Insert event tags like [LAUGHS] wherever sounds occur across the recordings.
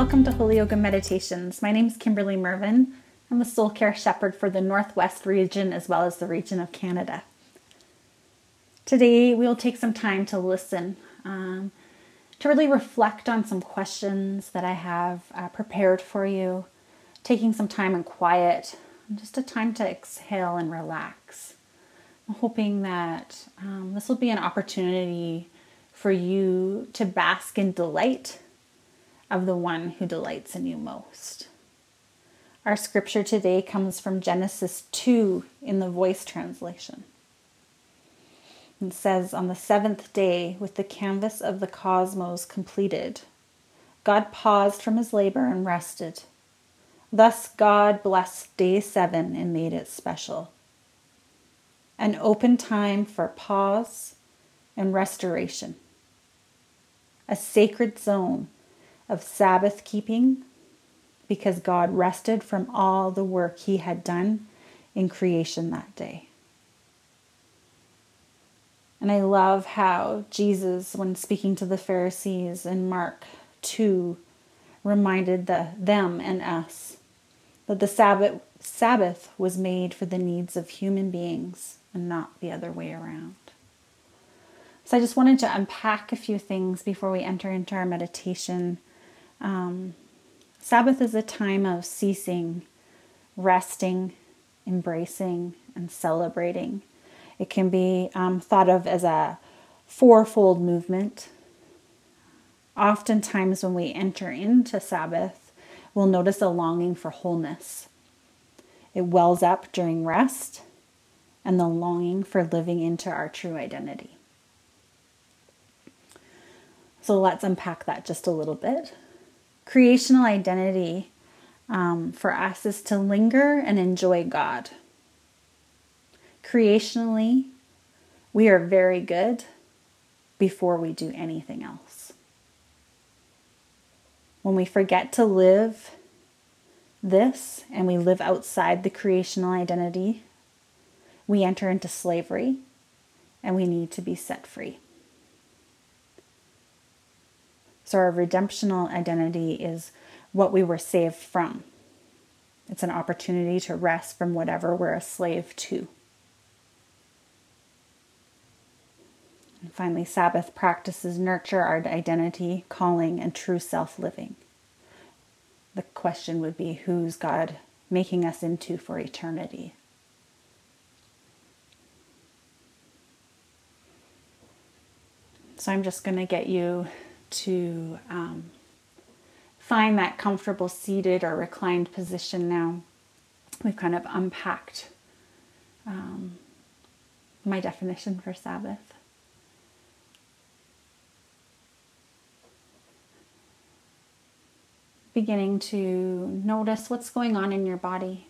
welcome to Holy Yoga Meditations. My name is Kimberly Mervin. I'm the soul care shepherd for the Northwest region as well as the region of Canada. Today, we will take some time to listen, um, to really reflect on some questions that I have uh, prepared for you, taking some time in quiet, just a time to exhale and relax. I'm hoping that um, this will be an opportunity for you to bask in delight of the one who delights in you most. Our scripture today comes from Genesis 2 in the voice translation. It says, On the seventh day, with the canvas of the cosmos completed, God paused from his labor and rested. Thus, God blessed day seven and made it special. An open time for pause and restoration. A sacred zone of Sabbath keeping because God rested from all the work he had done in creation that day. And I love how Jesus, when speaking to the Pharisees in Mark 2, reminded the, them and us that the Sabbath, Sabbath was made for the needs of human beings and not the other way around. So I just wanted to unpack a few things before we enter into our meditation um, Sabbath is a time of ceasing, resting, embracing, and celebrating. It can be um, thought of as a fourfold movement. Oftentimes, when we enter into Sabbath, we'll notice a longing for wholeness. It wells up during rest and the longing for living into our true identity. So let's unpack that just a little bit creational identity um, for us is to linger and enjoy God. Creationally, we are very good before we do anything else. When we forget to live this and we live outside the creational identity, we enter into slavery and we need to be set free. So our redemptional identity is what we were saved from. It's an opportunity to rest from whatever we're a slave to. And finally, Sabbath practices nurture our identity, calling, and true self living. The question would be who's God making us into for eternity? So I'm just going to get you to um, find that comfortable seated or reclined position now. We've kind of unpacked um, my definition for Sabbath. Beginning to notice what's going on in your body.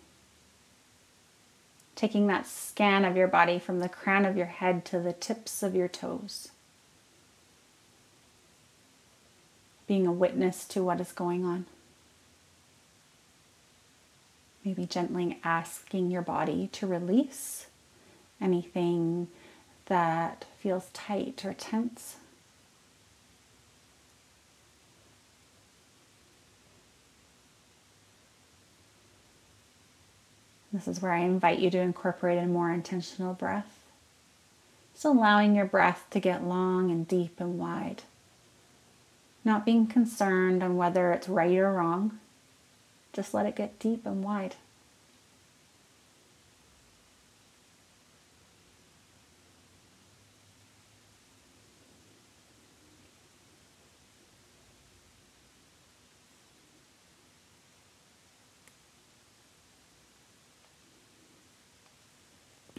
Taking that scan of your body from the crown of your head to the tips of your toes. Being a witness to what is going on. Maybe gently asking your body to release anything that feels tight or tense. This is where I invite you to incorporate a more intentional breath. Just allowing your breath to get long and deep and wide not being concerned on whether it's right or wrong. Just let it get deep and wide.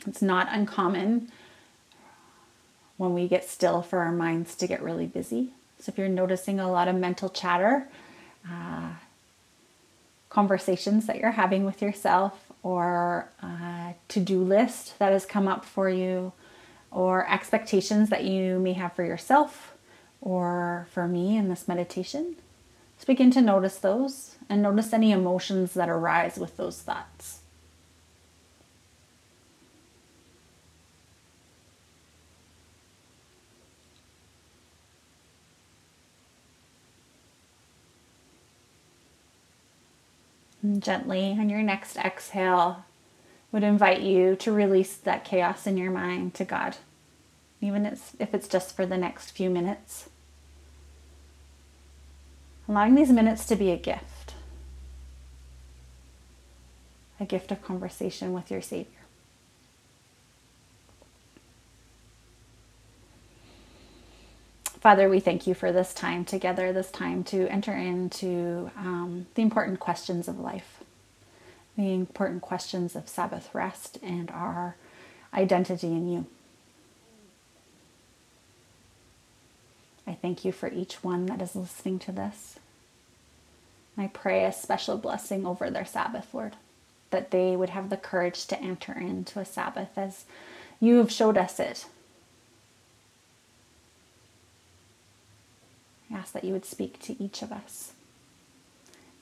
It's not uncommon when we get still for our minds to get really busy. So if you're noticing a lot of mental chatter, uh, conversations that you're having with yourself, or a to do list that has come up for you, or expectations that you may have for yourself or for me in this meditation, just begin to notice those and notice any emotions that arise with those thoughts. And gently on your next exhale, would invite you to release that chaos in your mind to God, even if it's just for the next few minutes. Allowing these minutes to be a gift, a gift of conversation with your Savior. Father, we thank you for this time together, this time to enter into um, the important questions of life, the important questions of Sabbath rest and our identity in you. I thank you for each one that is listening to this. I pray a special blessing over their Sabbath, Lord, that they would have the courage to enter into a Sabbath as you have showed us it Ask that you would speak to each of us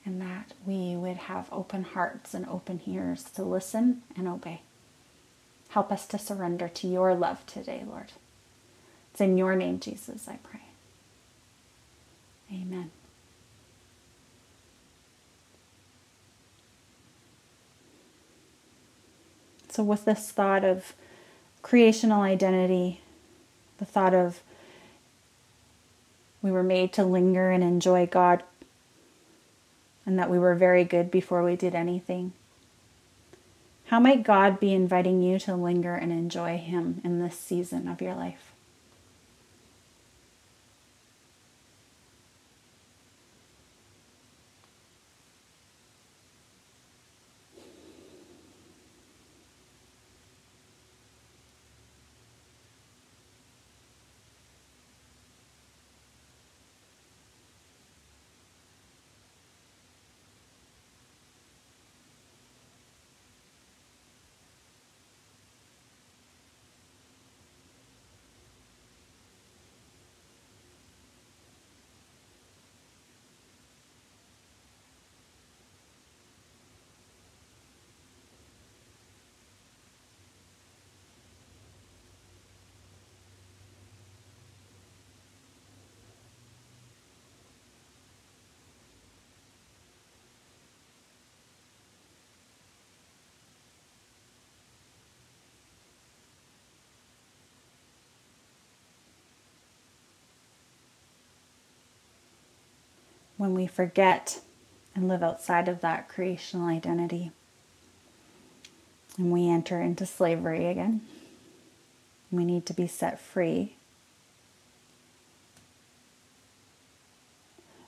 and that we would have open hearts and open ears to listen and obey. Help us to surrender to your love today, Lord. It's in your name, Jesus, I pray. Amen. So, with this thought of creational identity, the thought of we were made to linger and enjoy God, and that we were very good before we did anything. How might God be inviting you to linger and enjoy Him in this season of your life? When we forget and live outside of that creational identity. And we enter into slavery again. We need to be set free.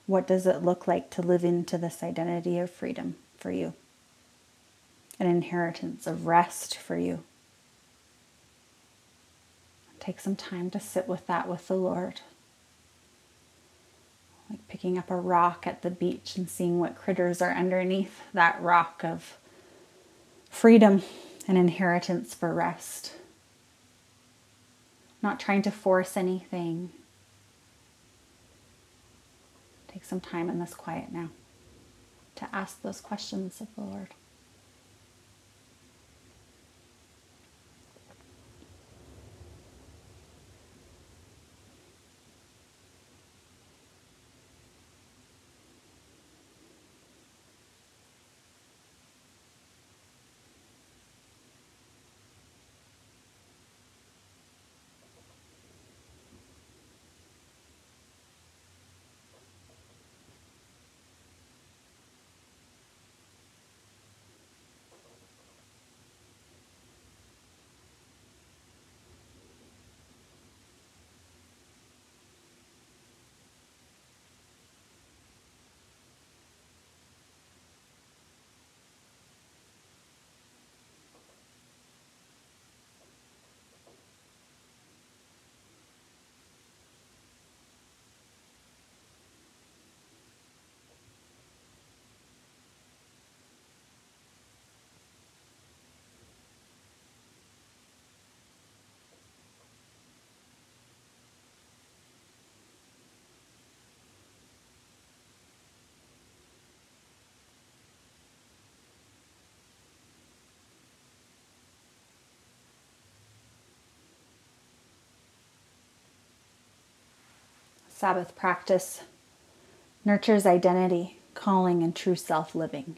What does it look like to live into this identity of freedom for you? An inheritance of rest for you. Take some time to sit with that with the Lord like picking up a rock at the beach and seeing what critters are underneath that rock of freedom and inheritance for rest. Not trying to force anything. Take some time in this quiet now to ask those questions of the Lord. Sabbath practice nurtures identity, calling, and true self living.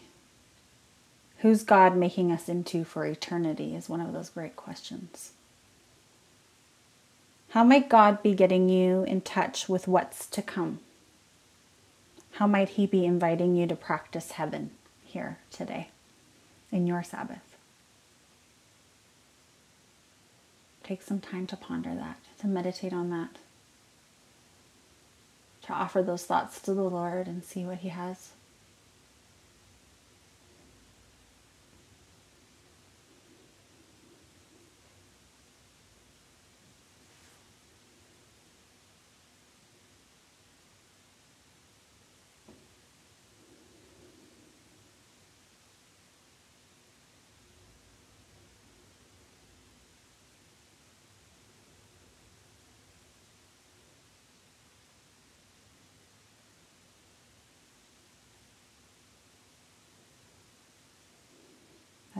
Who's God making us into for eternity is one of those great questions. How might God be getting you in touch with what's to come? How might He be inviting you to practice heaven here today in your Sabbath? Take some time to ponder that, to meditate on that, to offer those thoughts to the Lord and see what He has.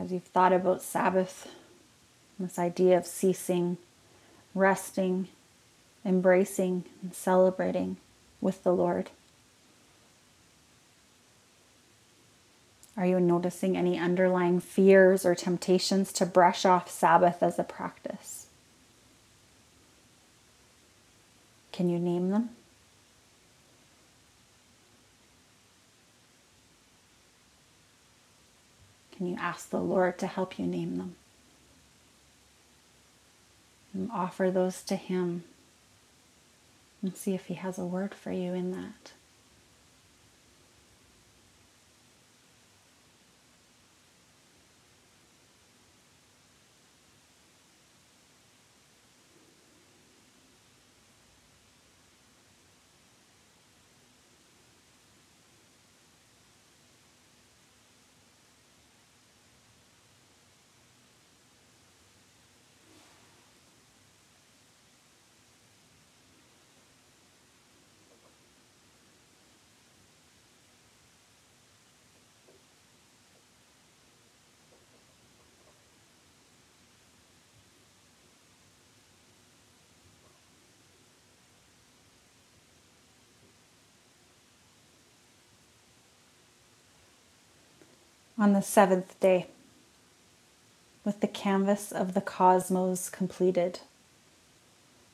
As you've thought about Sabbath, this idea of ceasing, resting, embracing, and celebrating with the Lord. Are you noticing any underlying fears or temptations to brush off Sabbath as a practice? Can you name them? Can you ask the Lord to help you name them? And offer those to Him and see if He has a word for you in that. On the seventh day, with the canvas of the cosmos completed,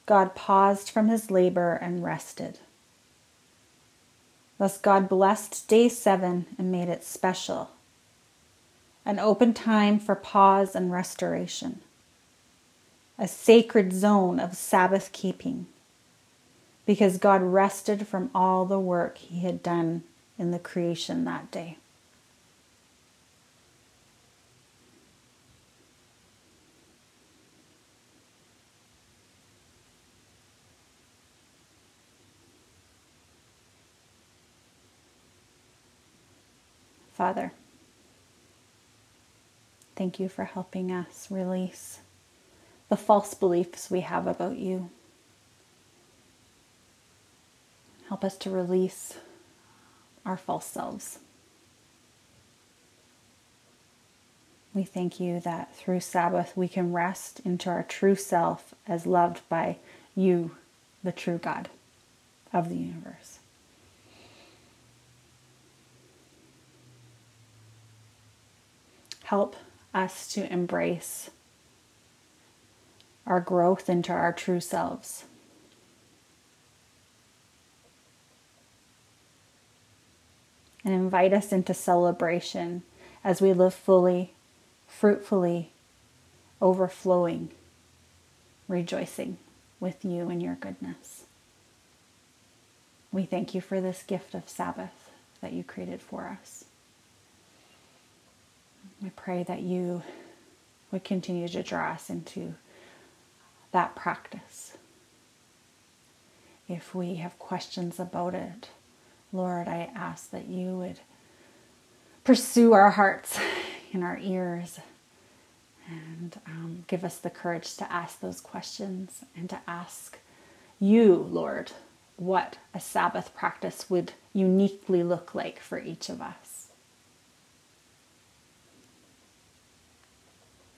God paused from his labor and rested. Thus, God blessed day seven and made it special, an open time for pause and restoration, a sacred zone of Sabbath keeping, because God rested from all the work he had done in the creation that day. Father, thank you for helping us release the false beliefs we have about you. Help us to release our false selves. We thank you that through Sabbath we can rest into our true self as loved by you, the true God of the universe. Help us to embrace our growth into our true selves. And invite us into celebration as we live fully, fruitfully, overflowing, rejoicing with you and your goodness. We thank you for this gift of Sabbath that you created for us. Pray that you would continue to draw us into that practice. If we have questions about it, Lord, I ask that you would pursue our hearts [LAUGHS] and our ears and um, give us the courage to ask those questions and to ask you, Lord, what a Sabbath practice would uniquely look like for each of us.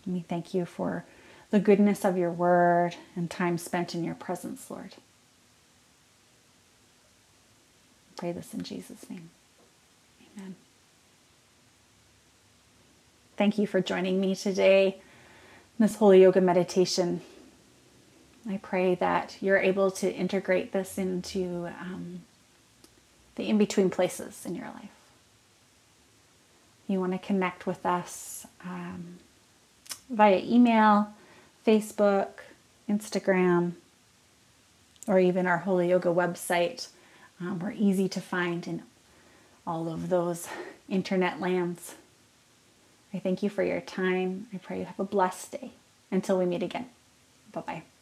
We thank you for the goodness of your word and time spent in your presence, Lord. Pray this in Jesus' name. Amen. thank you for joining me today in this Holy Yoga meditation. I pray that you're able to integrate this into um, the in between places in your life. You want to connect with us um, via email, Facebook, Instagram, or even our Holy Yoga website. Um, we're easy to find in all of those internet lands. I thank you for your time. I pray you have a blessed day. Until we meet again. Bye bye.